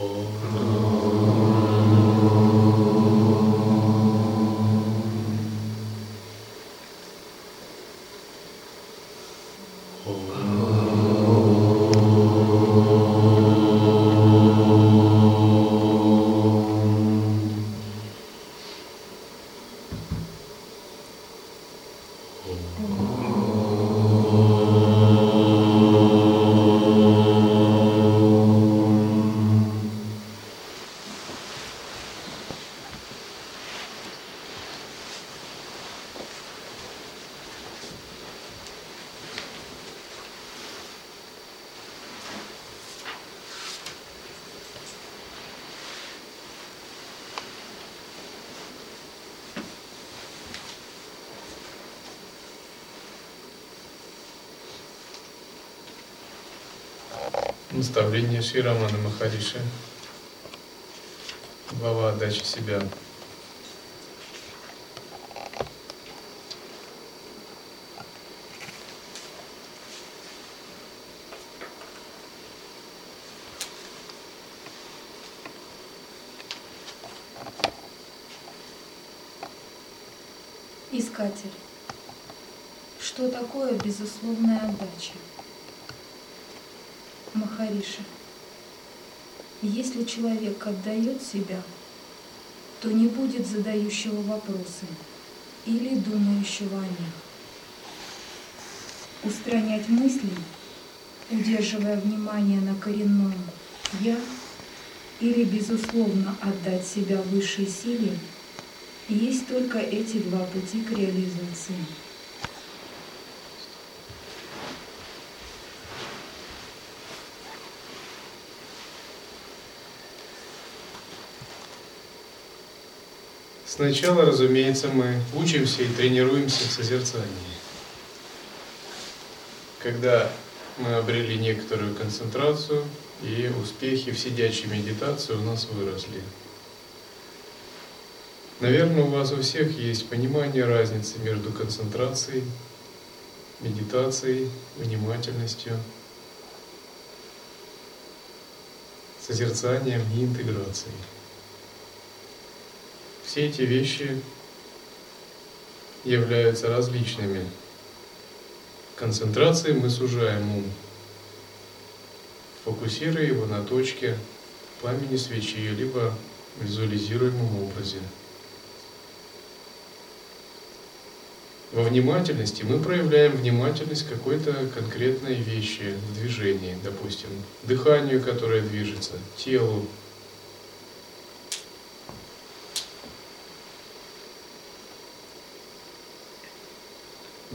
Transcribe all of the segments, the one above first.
Om. Наставление Ширамана Махариши. Глава отдачи себя. Искатель. Что такое безусловная отдача? Махариша. Если человек отдает себя, то не будет задающего вопросы или думающего о них. Устранять мысли, удерживая внимание на коренном «я» или безусловно отдать себя высшей силе, есть только эти два пути к реализации. Сначала, разумеется, мы учимся и тренируемся в созерцании. Когда мы обрели некоторую концентрацию, и успехи в сидячей медитации у нас выросли. Наверное, у вас у всех есть понимание разницы между концентрацией, медитацией, внимательностью, созерцанием и интеграцией. Все эти вещи являются различными. Концентрацией мы сужаем ум, фокусируя его на точке пламени свечи, либо визуализируемом образе. Во внимательности мы проявляем внимательность какой-то конкретной вещи в движении, допустим, дыханию, которое движется, телу,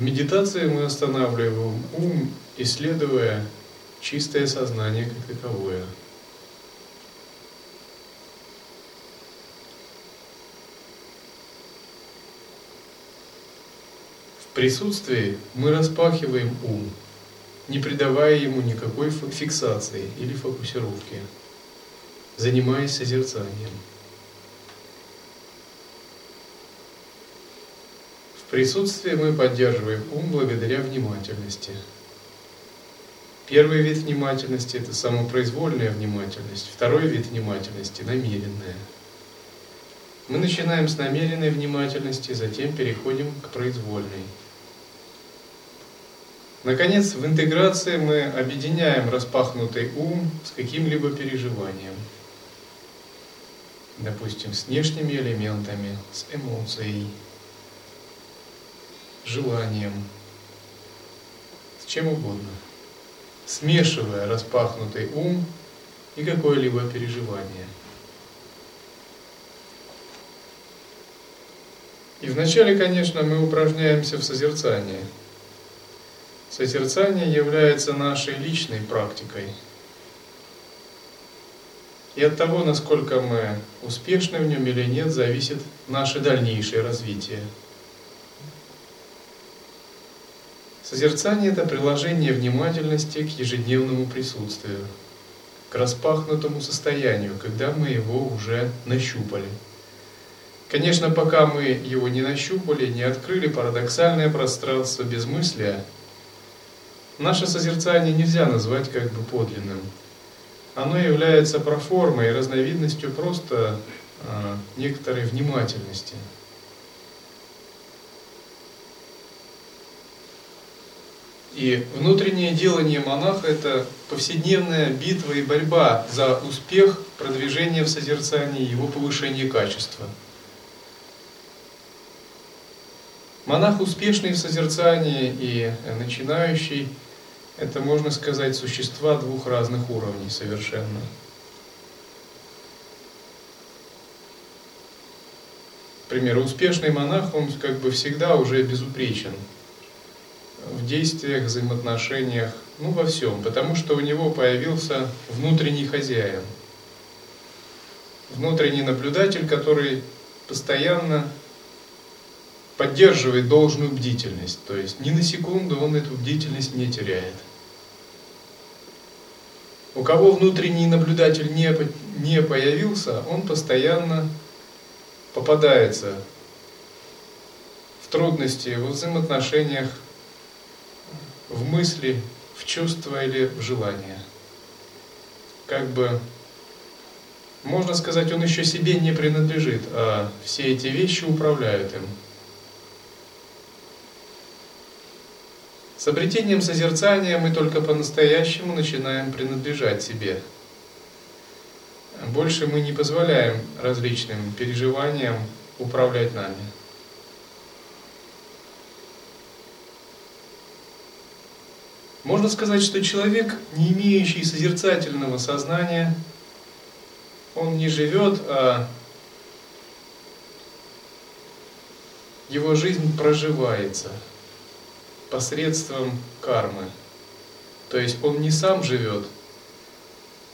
медитации мы останавливаем ум, исследуя чистое сознание как таковое. В присутствии мы распахиваем ум, не придавая ему никакой фиксации или фокусировки, занимаясь созерцанием. Присутствии мы поддерживаем ум благодаря внимательности. Первый вид внимательности – это самопроизвольная внимательность. Второй вид внимательности – намеренная. Мы начинаем с намеренной внимательности, затем переходим к произвольной. Наконец, в интеграции мы объединяем распахнутый ум с каким-либо переживанием. Допустим, с внешними элементами, с эмоцией, желанием, с чем угодно, смешивая распахнутый ум и какое-либо переживание. И вначале, конечно, мы упражняемся в созерцании. Созерцание является нашей личной практикой. И от того, насколько мы успешны в нем или нет, зависит наше дальнейшее развитие – Созерцание – это приложение внимательности к ежедневному присутствию, к распахнутому состоянию, когда мы его уже нащупали. Конечно, пока мы его не нащупали, не открыли парадоксальное пространство безмыслия, наше созерцание нельзя назвать как бы подлинным. оно является проформой, разновидностью просто а, некоторой внимательности. И внутреннее делание монаха – это повседневная битва и борьба за успех, продвижение в созерцании, его повышение качества. Монах успешный в созерцании и начинающий – это, можно сказать, существа двух разных уровней совершенно. Например, успешный монах, он как бы всегда уже безупречен – действиях, взаимоотношениях, ну во всем, потому что у него появился внутренний хозяин, внутренний наблюдатель, который постоянно поддерживает должную бдительность, то есть ни на секунду он эту бдительность не теряет. У кого внутренний наблюдатель не, не появился, он постоянно попадается в трудности в взаимоотношениях в мысли, в чувства или в желания. Как бы, можно сказать, он еще себе не принадлежит, а все эти вещи управляют им. С обретением созерцания мы только по-настоящему начинаем принадлежать себе. Больше мы не позволяем различным переживаниям управлять нами. Можно сказать, что человек, не имеющий созерцательного сознания, он не живет, а его жизнь проживается посредством кармы. То есть он не сам живет,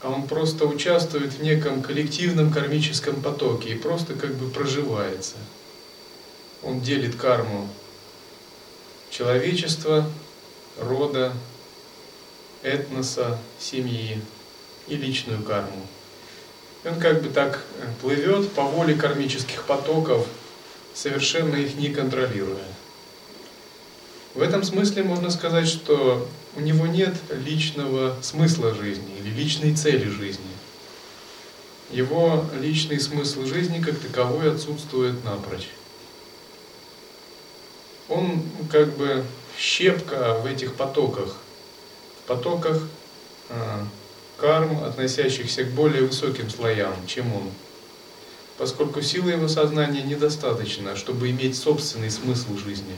а он просто участвует в неком коллективном кармическом потоке и просто как бы проживается. Он делит карму человечества, рода, этноса, семьи и личную карму. И он как бы так э, плывет по воле кармических потоков, совершенно их не контролируя. В этом смысле можно сказать, что у него нет личного смысла жизни или личной цели жизни. Его личный смысл жизни как таковой отсутствует напрочь. Он как бы щепка в этих потоках – потоках а, карм, относящихся к более высоким слоям, чем он. Поскольку силы его сознания недостаточно, чтобы иметь собственный смысл жизни.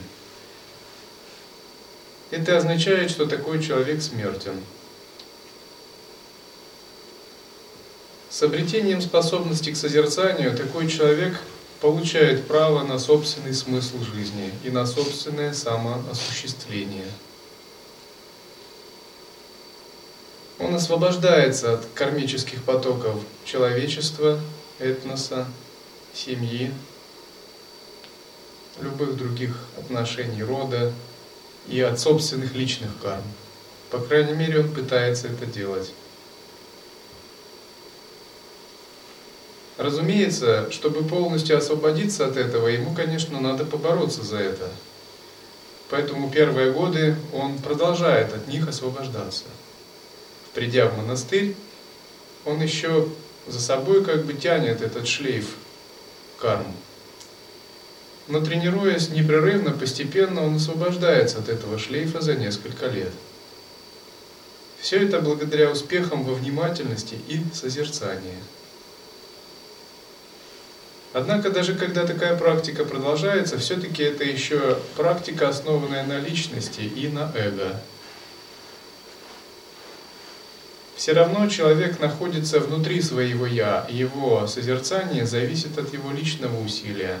Это означает, что такой человек смертен. С обретением способности к созерцанию такой человек получает право на собственный смысл жизни и на собственное самоосуществление – Он освобождается от кармических потоков человечества, этноса, семьи, любых других отношений рода и от собственных личных карм. По крайней мере, он пытается это делать. Разумеется, чтобы полностью освободиться от этого, ему, конечно, надо побороться за это. Поэтому первые годы он продолжает от них освобождаться придя в монастырь, он еще за собой как бы тянет этот шлейф кармы. Но тренируясь непрерывно, постепенно он освобождается от этого шлейфа за несколько лет. Все это благодаря успехам во внимательности и созерцании. Однако даже когда такая практика продолжается, все-таки это еще практика, основанная на личности и на эго – все равно человек находится внутри своего «я», его созерцание зависит от его личного усилия.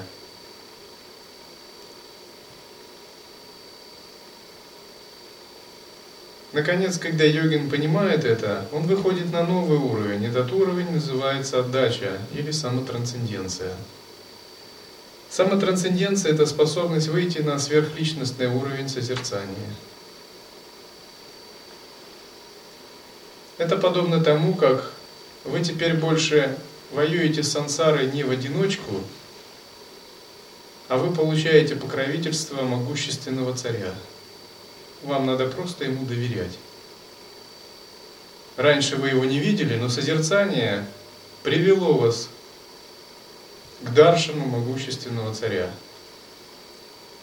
Наконец, когда йогин понимает это, он выходит на новый уровень. Этот уровень называется отдача или самотрансценденция. Самотрансценденция – это способность выйти на сверхличностный уровень созерцания – Это подобно тому, как вы теперь больше воюете с сансарой не в одиночку, а вы получаете покровительство могущественного царя. Вам надо просто ему доверять. раньше вы его не видели, но созерцание привело вас к даршину могущественного царя.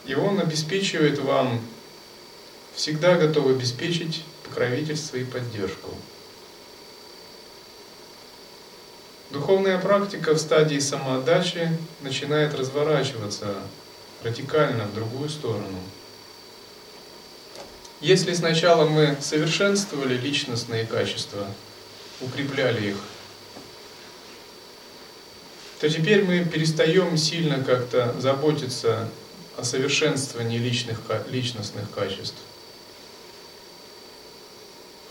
И он обеспечивает вам, всегда готов обеспечить покровительство и поддержку. Духовная практика в стадии самоотдачи начинает разворачиваться радикально в другую сторону. Если сначала мы совершенствовали личностные качества, укрепляли их, то теперь мы перестаем сильно как-то заботиться о совершенствовании личных, личностных качеств.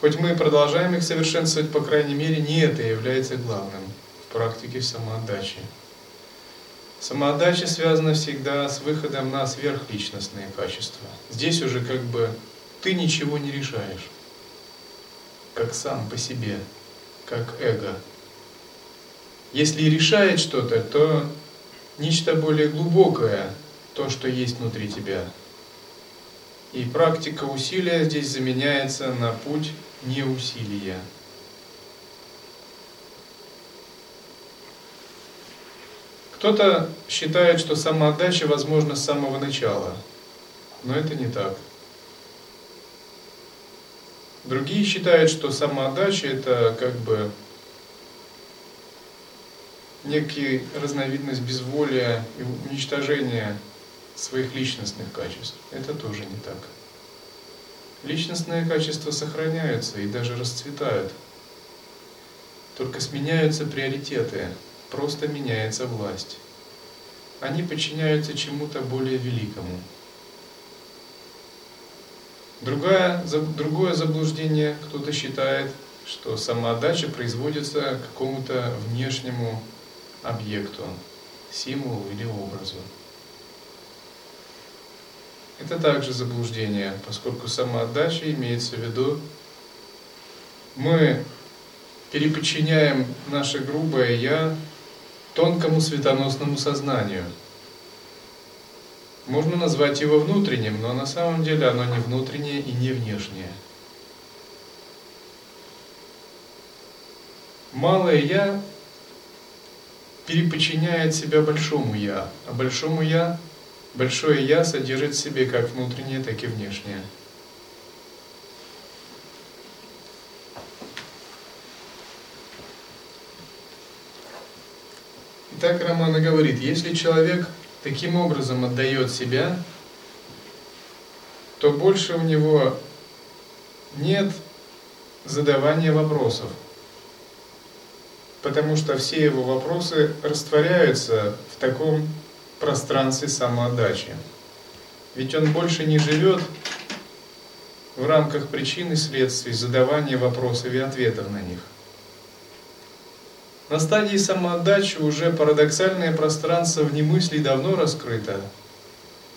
Хоть мы продолжаем их совершенствовать, по крайней мере, не это является главным практике самоотдачи. Самоотдача связана всегда с выходом на сверхличностные качества. Здесь уже как бы ты ничего не решаешь, как сам по себе, как эго. Если решает что-то, то нечто более глубокое, то, что есть внутри тебя. И практика усилия здесь заменяется на путь неусилия. Кто-то считает, что самоотдача возможна с самого начала, но это не так. Другие считают, что самоотдача это как бы некий разновидность безволия и уничтожения своих личностных качеств. Это тоже не так. Личностные качества сохраняются и даже расцветают. Только сменяются приоритеты просто меняется власть. Они подчиняются чему-то более великому. Другое, другое заблуждение, кто-то считает, что самоотдача производится какому-то внешнему объекту, символу или образу. Это также заблуждение, поскольку самоотдача имеется в виду, мы переподчиняем наше грубое «я» тонкому светоносному сознанию. Можно назвать его внутренним, но на самом деле оно не внутреннее и не внешнее. Малое «я» переподчиняет себя большому «я», а большому «я» большое «я» содержит в себе как внутреннее, так и внешнее – так Романа говорит, если человек таким образом отдает себя, то больше у него нет задавания вопросов, потому что все его вопросы растворяются в таком пространстве самоотдачи. Ведь он больше не живет в рамках причин и следствий задавания вопросов и ответов на них – на стадии самоотдачи уже парадоксальное пространство внемыслий давно раскрыто.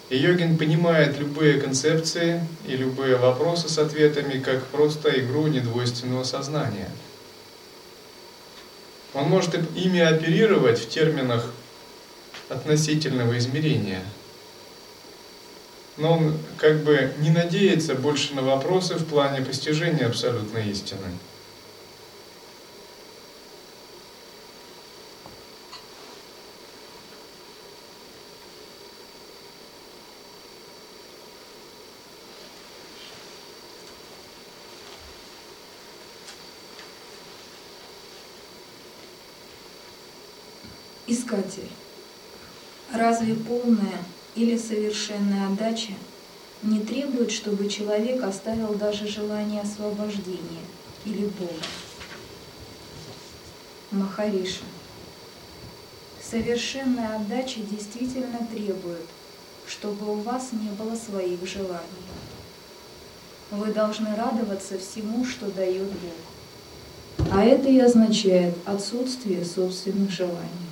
И йогин понимает любые концепции и любые вопросы с ответами как просто игру недвойственного сознания. Он может ими оперировать в терминах относительного измерения. Но он как бы не надеется больше на вопросы в плане постижения абсолютной истины. Искатель. Разве полная или совершенная отдача не требует, чтобы человек оставил даже желание освобождения или Бога? Махариша. Совершенная отдача действительно требует, чтобы у вас не было своих желаний. Вы должны радоваться всему, что дает Бог. А это и означает отсутствие собственных желаний.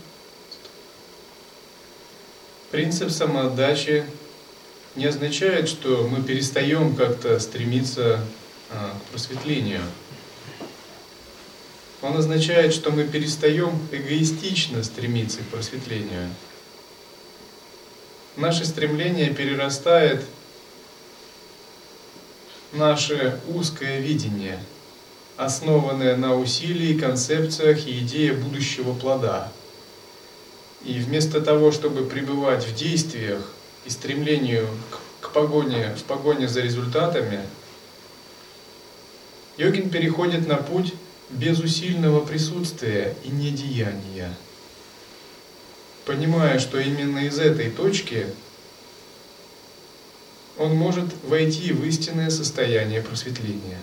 Принцип самоотдачи не означает, что мы перестаем как-то стремиться а, к просветлению. Он означает, что мы перестаем эгоистично стремиться к просветлению. Наше стремление перерастает наше узкое видение, основанная на усилии, концепциях и идее будущего плода. И вместо того, чтобы пребывать в действиях и стремлению к, к погоне, в погоне за результатами, йогин переходит на путь безусильного присутствия и недеяния, понимая, что именно из этой точки он может войти в истинное состояние просветления.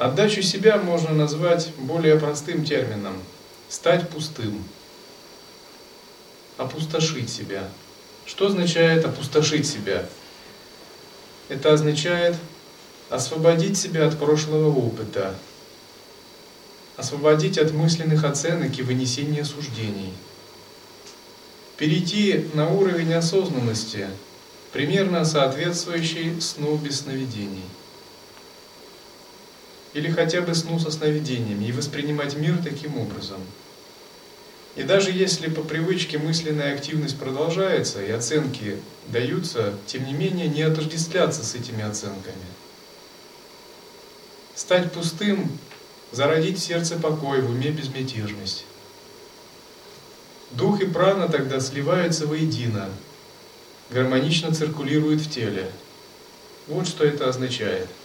Отдачу себя можно назвать более простым термином – стать пустым, опустошить себя. Что означает опустошить себя? Это означает освободить себя от прошлого опыта, освободить от мысленных оценок и вынесения суждений, перейти на уровень осознанности, примерно соответствующий сну без сновидений – или хотя бы сну со сновидениями и воспринимать мир таким образом. И даже если по привычке мысленная активность продолжается и оценки даются, тем не менее не отождествляться с этими оценками. Стать пустым, зародить в сердце покой, в уме безмятежность. Дух и прана тогда сливаются воедино, гармонично циркулируют в теле. Вот что это означает –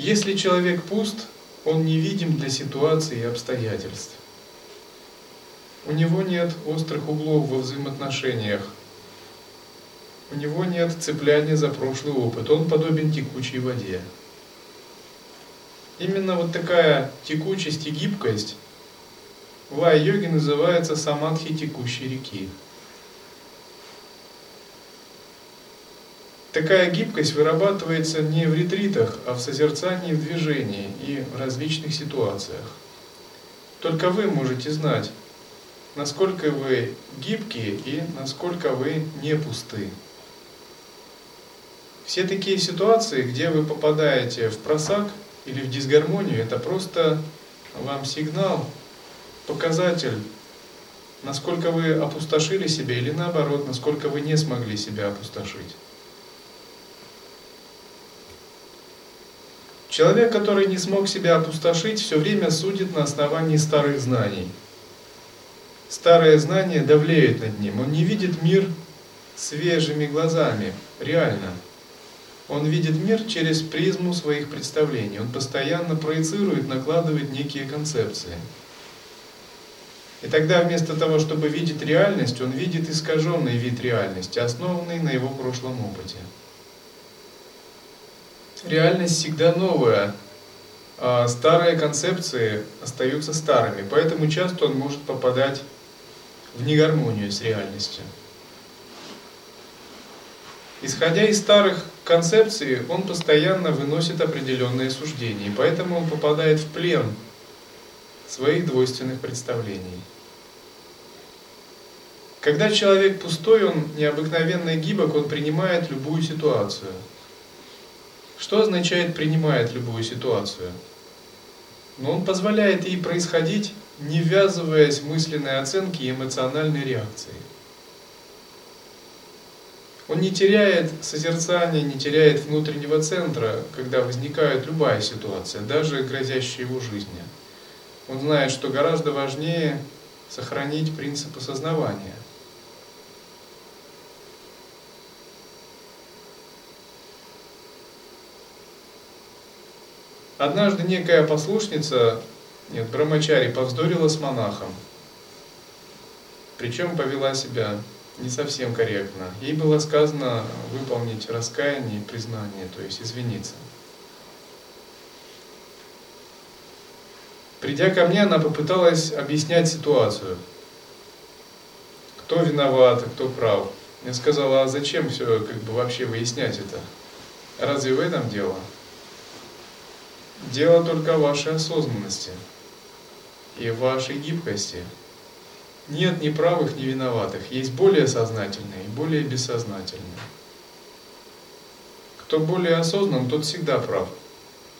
Если человек пуст, он невидим для ситуации и обстоятельств. У него нет острых углов во взаимоотношениях. У него нет цепляния за прошлый опыт. Он подобен текучей воде. Именно вот такая текучесть и гибкость в ай-йоге называется самадхи текущей реки. Такая гибкость вырабатывается не в ретритах, а в созерцании в движении и в различных ситуациях. Только вы можете знать, насколько вы гибкие и насколько вы не пусты. Все такие ситуации, где вы попадаете в просак или в дисгармонию, это просто вам сигнал, показатель, насколько вы опустошили себя или наоборот, насколько вы не смогли себя опустошить. Человек, который не смог себя опустошить, все время судит на основании старых знаний. Старое знание давлеет над ним. Он не видит мир свежими глазами, реально. Он видит мир через призму своих представлений. Он постоянно проецирует, накладывает некие концепции. И тогда вместо того, чтобы видеть реальность, он видит искаженный вид реальности, основанный на его прошлом опыте реальность всегда новая, а старые концепции остаются старыми, поэтому часто он может попадать в негармонию с реальностью. Исходя из старых концепций, он постоянно выносит определенные суждения, поэтому он попадает в плен своих двойственных представлений. Когда человек пустой, он необыкновенно гибок, он принимает любую ситуацию – что означает принимает любую ситуацию? Но он позволяет ей происходить, не ввязываясь в мысленные оценки и эмоциональные реакции. Он не теряет созерцания, не теряет внутреннего центра, когда возникает любая ситуация, даже грозящая его жизни. Он знает, что гораздо важнее сохранить принцип осознавания – Однажды некая послушница, нет, Брамачари, повздорила с монахом. Причем повела себя не совсем корректно. Ей было сказано выполнить раскаяние и признание, то есть извиниться. Придя ко мне, она попыталась объяснять ситуацию. Кто виноват, а кто прав. Я сказала, а зачем все как бы вообще выяснять это? Разве в этом дело? Дело только в вашей осознанности и в вашей гибкости. Нет ни правых, ни виноватых. Есть более сознательные и более бессознательные. Кто более осознан, тот всегда прав.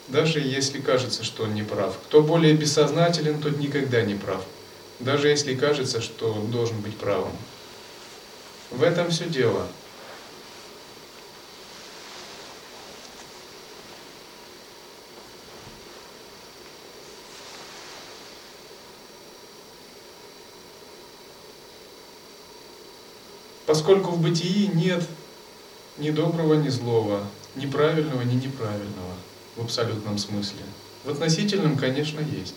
Даже если кажется, что он не прав. Кто более бессознателен, тот никогда не прав. даже если кажется, что он должен быть правым. В этом все дело. Поскольку в бытии нет ни доброго, ни злого, ни правильного, ни неправильного в абсолютном смысле. В относительном, конечно, есть.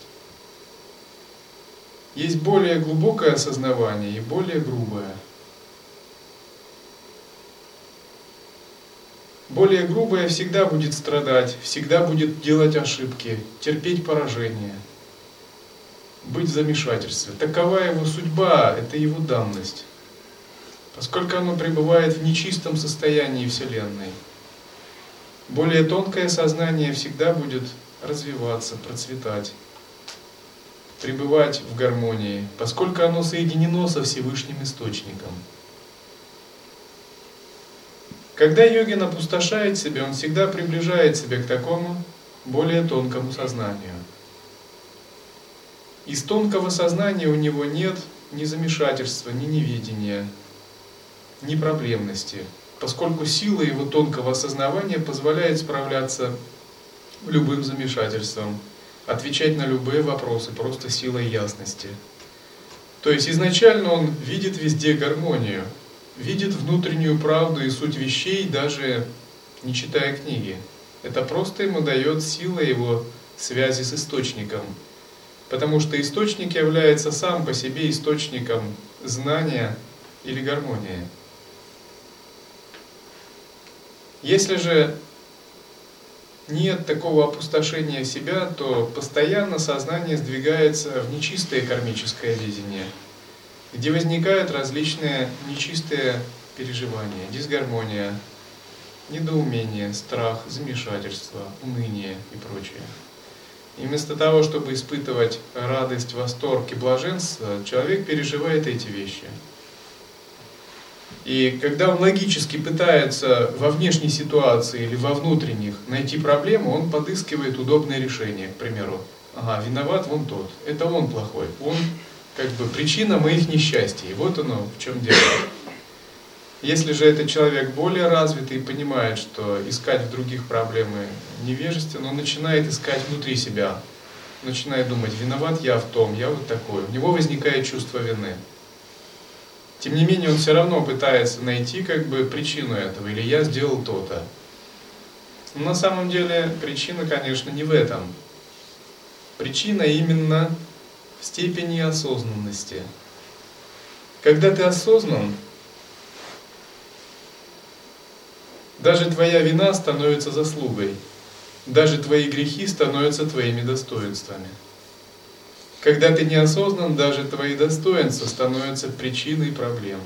Есть более глубокое осознавание и более грубое. Более грубое всегда будет страдать, всегда будет делать ошибки, терпеть поражение, быть в замешательстве. Такова его судьба, это его данность поскольку оно пребывает в нечистом состоянии Вселенной. Более тонкое сознание всегда будет развиваться, процветать, пребывать в гармонии, поскольку оно соединено со Всевышним Источником. Когда йогин опустошает себя, он всегда приближает себя к такому более тонкому сознанию. Из тонкого сознания у него нет ни замешательства, ни невидения, непроблемности, поскольку сила его тонкого осознавания позволяет справляться любым замешательством, отвечать на любые вопросы просто силой ясности. То есть изначально он видит везде гармонию, видит внутреннюю правду и суть вещей, даже не читая книги. Это просто ему дает сила его связи с источником. Потому что источник является сам по себе источником знания или гармонии. Если же нет такого опустошения себя, то постоянно сознание сдвигается в нечистое кармическое видение, где возникают различные нечистые переживания, дисгармония, недоумение, страх, замешательство, уныние и прочее. И вместо того, чтобы испытывать радость, восторг и блаженство, человек переживает эти вещи – и когда он логически пытается во внешней ситуации или во внутренних найти проблему, он подыскивает удобное решение, к примеру. Ага, виноват вон тот, это он плохой, он как бы причина моих несчастий. Вот оно в чем дело. Если же этот человек более развитый и понимает, что искать в других проблемы невежественно, он начинает искать внутри себя, начинает думать, виноват я в том, я вот такой. У него возникает чувство вины. Тем не менее, он все равно пытается найти как бы причину этого, или я сделал то-то. Но на самом деле причина, конечно, не в этом. Причина именно в степени осознанности. Когда ты осознан, даже твоя вина становится заслугой, даже твои грехи становятся твоими достоинствами. Когда ты неосознан, даже твои достоинства становятся причиной проблем.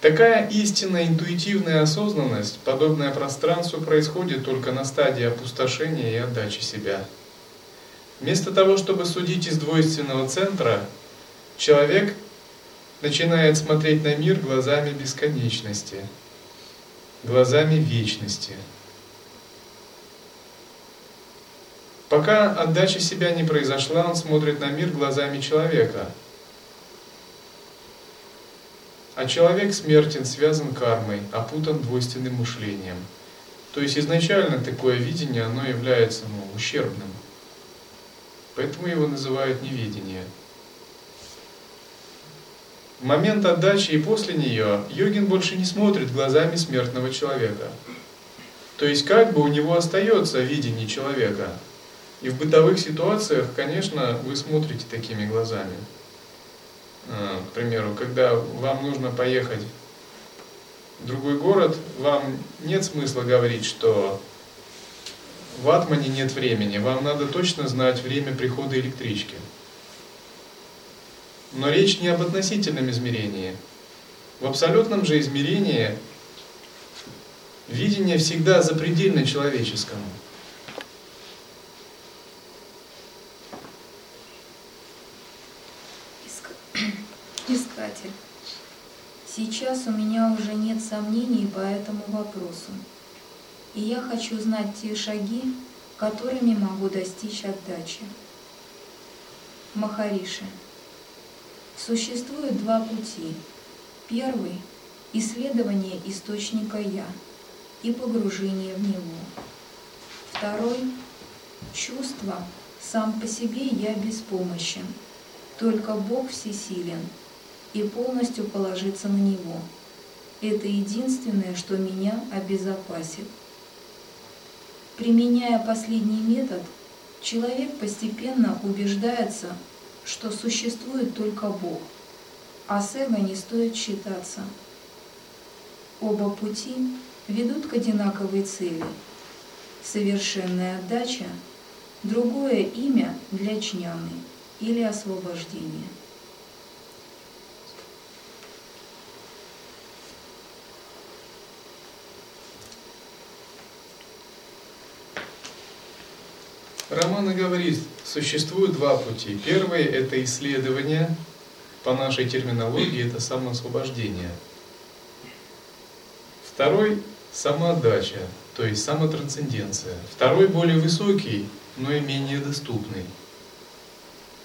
Такая истинная интуитивная осознанность, подобное пространству, происходит только на стадии опустошения и отдачи себя. Вместо того, чтобы судить из двойственного центра, человек начинает смотреть на мир глазами бесконечности, глазами вечности – Пока отдача себя не произошла, он смотрит на мир глазами человека. А человек смертен, связан кармой, опутан двойственным мышлением. То есть изначально такое видение, оно является ну, ущербным. Поэтому его называют невидение. В момент отдачи и после нее йогин больше не смотрит глазами смертного человека. То есть как бы у него остается видение человека, и в бытовых ситуациях, конечно, вы смотрите такими глазами. А, к примеру, когда вам нужно поехать в другой город, вам нет смысла говорить, что в Атмане нет времени. Вам надо точно знать время прихода электрички. Но речь не об относительном измерении. В абсолютном же измерении видение всегда запредельно человеческому. Сейчас у меня уже нет сомнений по этому вопросу. и я хочу знать те шаги, которыми могу достичь отдачи. Махариши. Существует два пути. Первый – исследование источника «я» и погружение в него. Второй – чувство «сам по себе я беспомощен», только Бог всесилен, и полностью положиться на Него. Это единственное, что меня обезопасит. Применяя последний метод, человек постепенно убеждается, что существует только Бог, а с эго не стоит считаться. Оба пути ведут к одинаковой цели – совершенная отдача, другое имя для чняны или освобождения. Романа говорит, существует два пути. Первый – это исследование, по нашей терминологии это самоосвобождение. Второй – самоотдача, то есть самотрансценденция. Второй более высокий, но и менее доступный.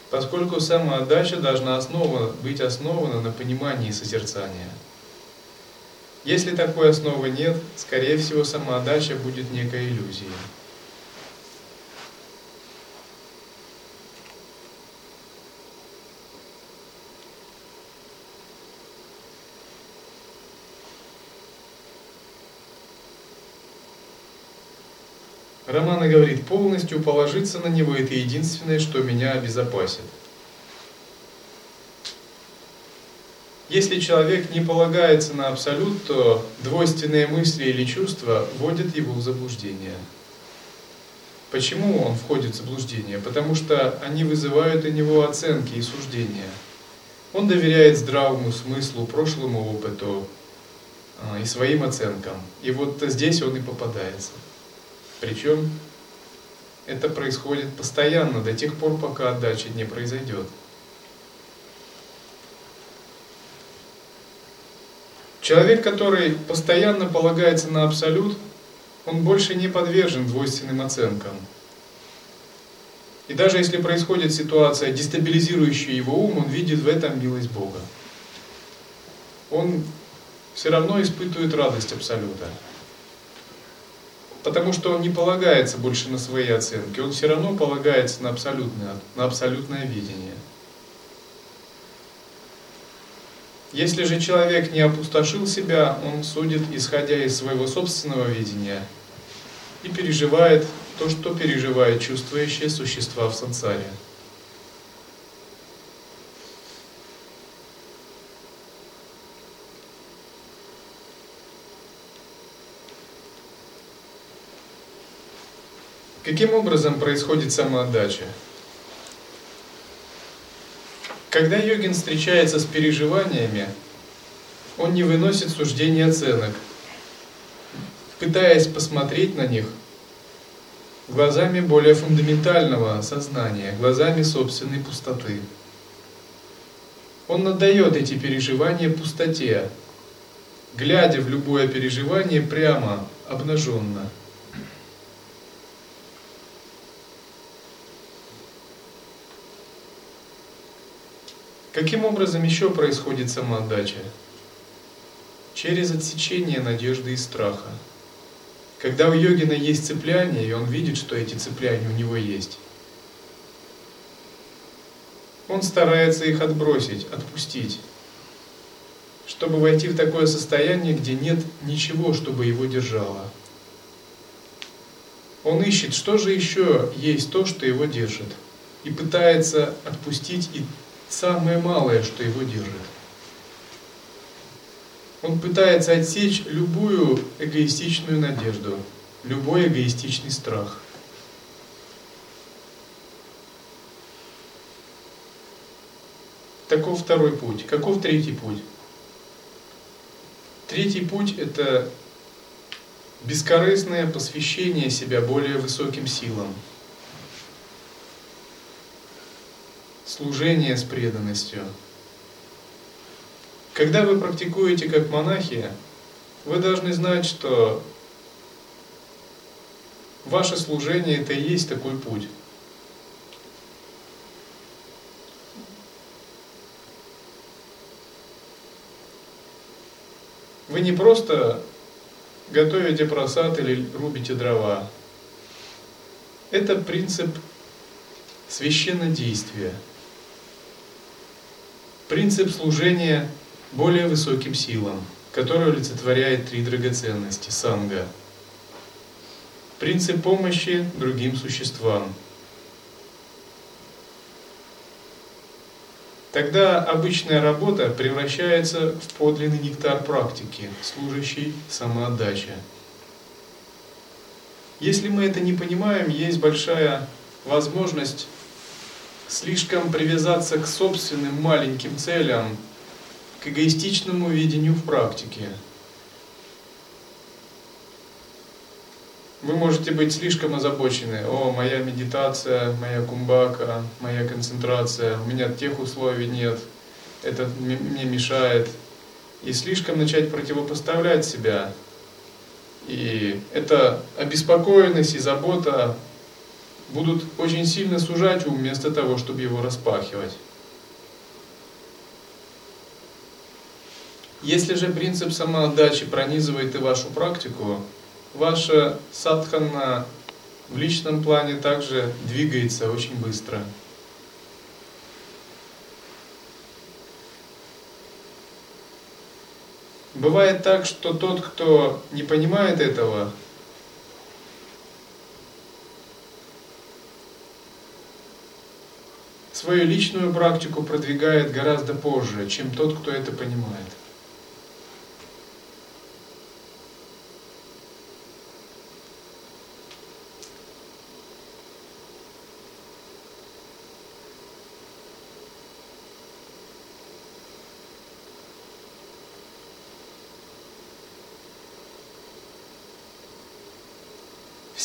Поскольку самоотдача должна основа, быть основана на понимании созерцания. Если такой основы нет, скорее всего самоотдача будет некой иллюзией. Романа говорит, полностью положиться на него – это единственное, что меня обезопасит. Если человек не полагается на абсолют, то двойственные мысли или чувства вводят его в заблуждение. Почему он входит в заблуждение? Потому что они вызывают у него оценки и суждения. Он доверяет здравому смыслу, прошлому опыту а, и своим оценкам. И вот здесь он и попадается. Причем это происходит постоянно, до тех пор, пока отдача не произойдет. Человек, который постоянно полагается на абсолют, он больше не подвержен двойственным оценкам. И даже если происходит ситуация, дестабилизирующая его ум, он видит в этом милость Бога. Он все равно испытывает радость Абсолюта потому что он не полагается больше на свои оценки, он все равно полагается на абсолютное, на абсолютное видение. Если же человек не опустошил себя, он судит, исходя из своего собственного видения, и переживает то, что переживает чувствующие существа в сансаре. Каким образом происходит самоотдача? Когда йогин встречается с переживаниями, он не выносит суждений оценок, пытаясь посмотреть на них глазами более фундаментального сознания, глазами собственной пустоты. Он отдает эти переживания пустоте, глядя в любое переживание прямо, обнаженно – Каким образом еще происходит самоотдача? Через отсечение надежды и страха. Когда у йогина есть цепляние, и он видит, что эти цепляния у него есть, он старается их отбросить, отпустить, чтобы войти в такое состояние, где нет ничего, чтобы его держало. Он ищет, что же еще есть то, что его держит, и пытается отпустить и самое малое, что его держит. Он пытается отсечь любую эгоистичную надежду, любой эгоистичный страх. Таков второй путь. Каков третий путь? Третий путь – это бескорыстное посвящение себя более высоким силам – служение с преданностью. Когда вы практикуете как монахи, вы должны знать, что ваше служение это и есть такой путь. Вы не просто готовите просад или рубите дрова. Это принцип священнодействия. Принцип служения более высоким силам, который олицетворяет три драгоценности – санга. Принцип помощи другим существам – Тогда обычная работа превращается в подлинный нектар практики, служащий самоотдаче. Если мы это не понимаем, есть большая возможность слишком привязаться к собственным маленьким целям, к эгоистичному видению в практике – Вы можете быть слишком озабочены. О, моя медитация, моя кумбака, моя концентрация, у меня тех условий нет, это мне мешает. И слишком начать противопоставлять себя. И эта обеспокоенность и забота будут очень сильно сужать ум вместо того, чтобы его распахивать. Если же принцип самоотдачи пронизывает и вашу практику, ваша садхана в личном плане также двигается очень быстро. Бывает так, что тот, кто не понимает этого, свою личную практику продвигает гораздо позже, чем тот, кто это понимает.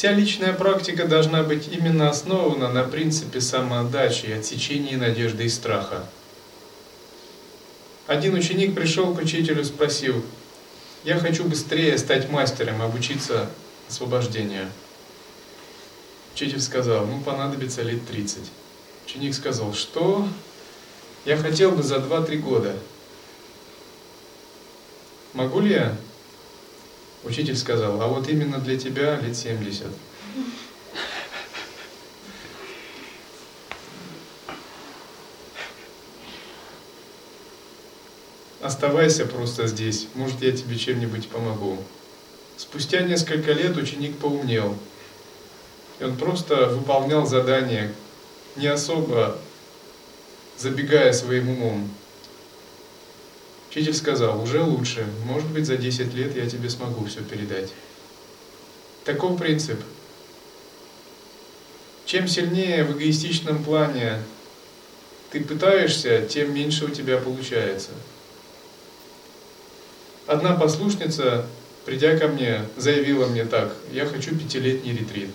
Вся личная практика должна быть именно основана на принципе самоотдачи отсечении надежды и страха. Один ученик пришел к учителю и спросил, «Я хочу быстрее стать мастером, обучиться освобождению». Учитель сказал, ну понадобится лет 30. Ученик сказал, что? Я хотел бы за 2-3 года. Могу ли я Учитель сказал, а вот именно для тебя лет 70. Оставайся просто здесь, может я тебе чем-нибудь помогу. Спустя несколько лет ученик поумнел. И он просто выполнял задания, не особо забегая своим умом. Учитель сказал, уже лучше, может быть за 10 лет я тебе смогу все передать. Таков принцип. Чем сильнее в эгоистичном плане ты пытаешься, тем меньше у тебя получается. Одна послушница, придя ко мне, заявила мне так, я хочу пятилетний ретрит.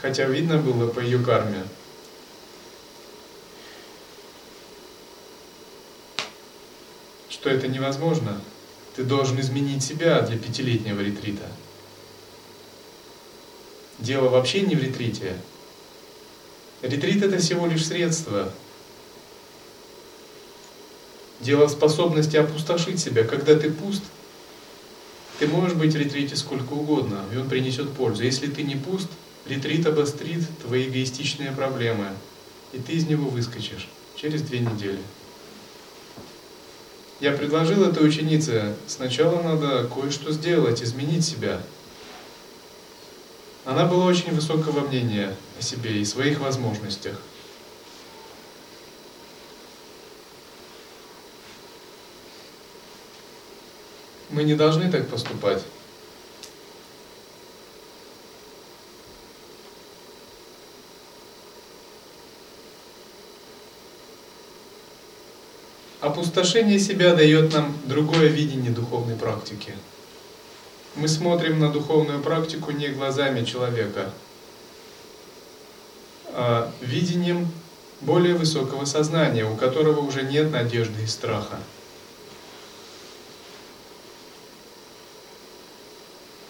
Хотя видно было по ее карме. Что это невозможно. Ты должен изменить себя для пятилетнего ретрита. Дело вообще не в ретрите. Ретрит это всего лишь средство. Дело в способности опустошить себя. Когда ты пуст, ты можешь быть в ретрите сколько угодно, и он принесет пользу. Если ты не пуст, Ретрит обострит твои эгоистичные проблемы, и ты из него выскочишь через две недели. Я предложил этой ученице, сначала надо кое-что сделать, изменить себя. Она была очень высокого мнения о себе и своих возможностях. Мы не должны так поступать. опустошение себя дает нам другое видение духовной практики. Мы смотрим на духовную практику не глазами человека, а видением более высокого сознания, у которого уже нет надежды и страха.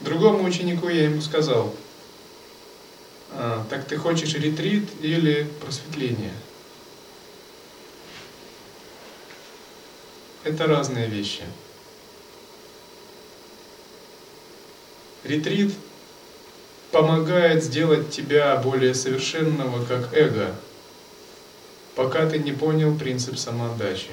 Другому ученику я ему сказал, а, так ты хочешь ретрит или просветление – Это разные вещи. Ретрит помогает сделать тебя более совершенного как эго, пока ты не понял принцип самоотдачи.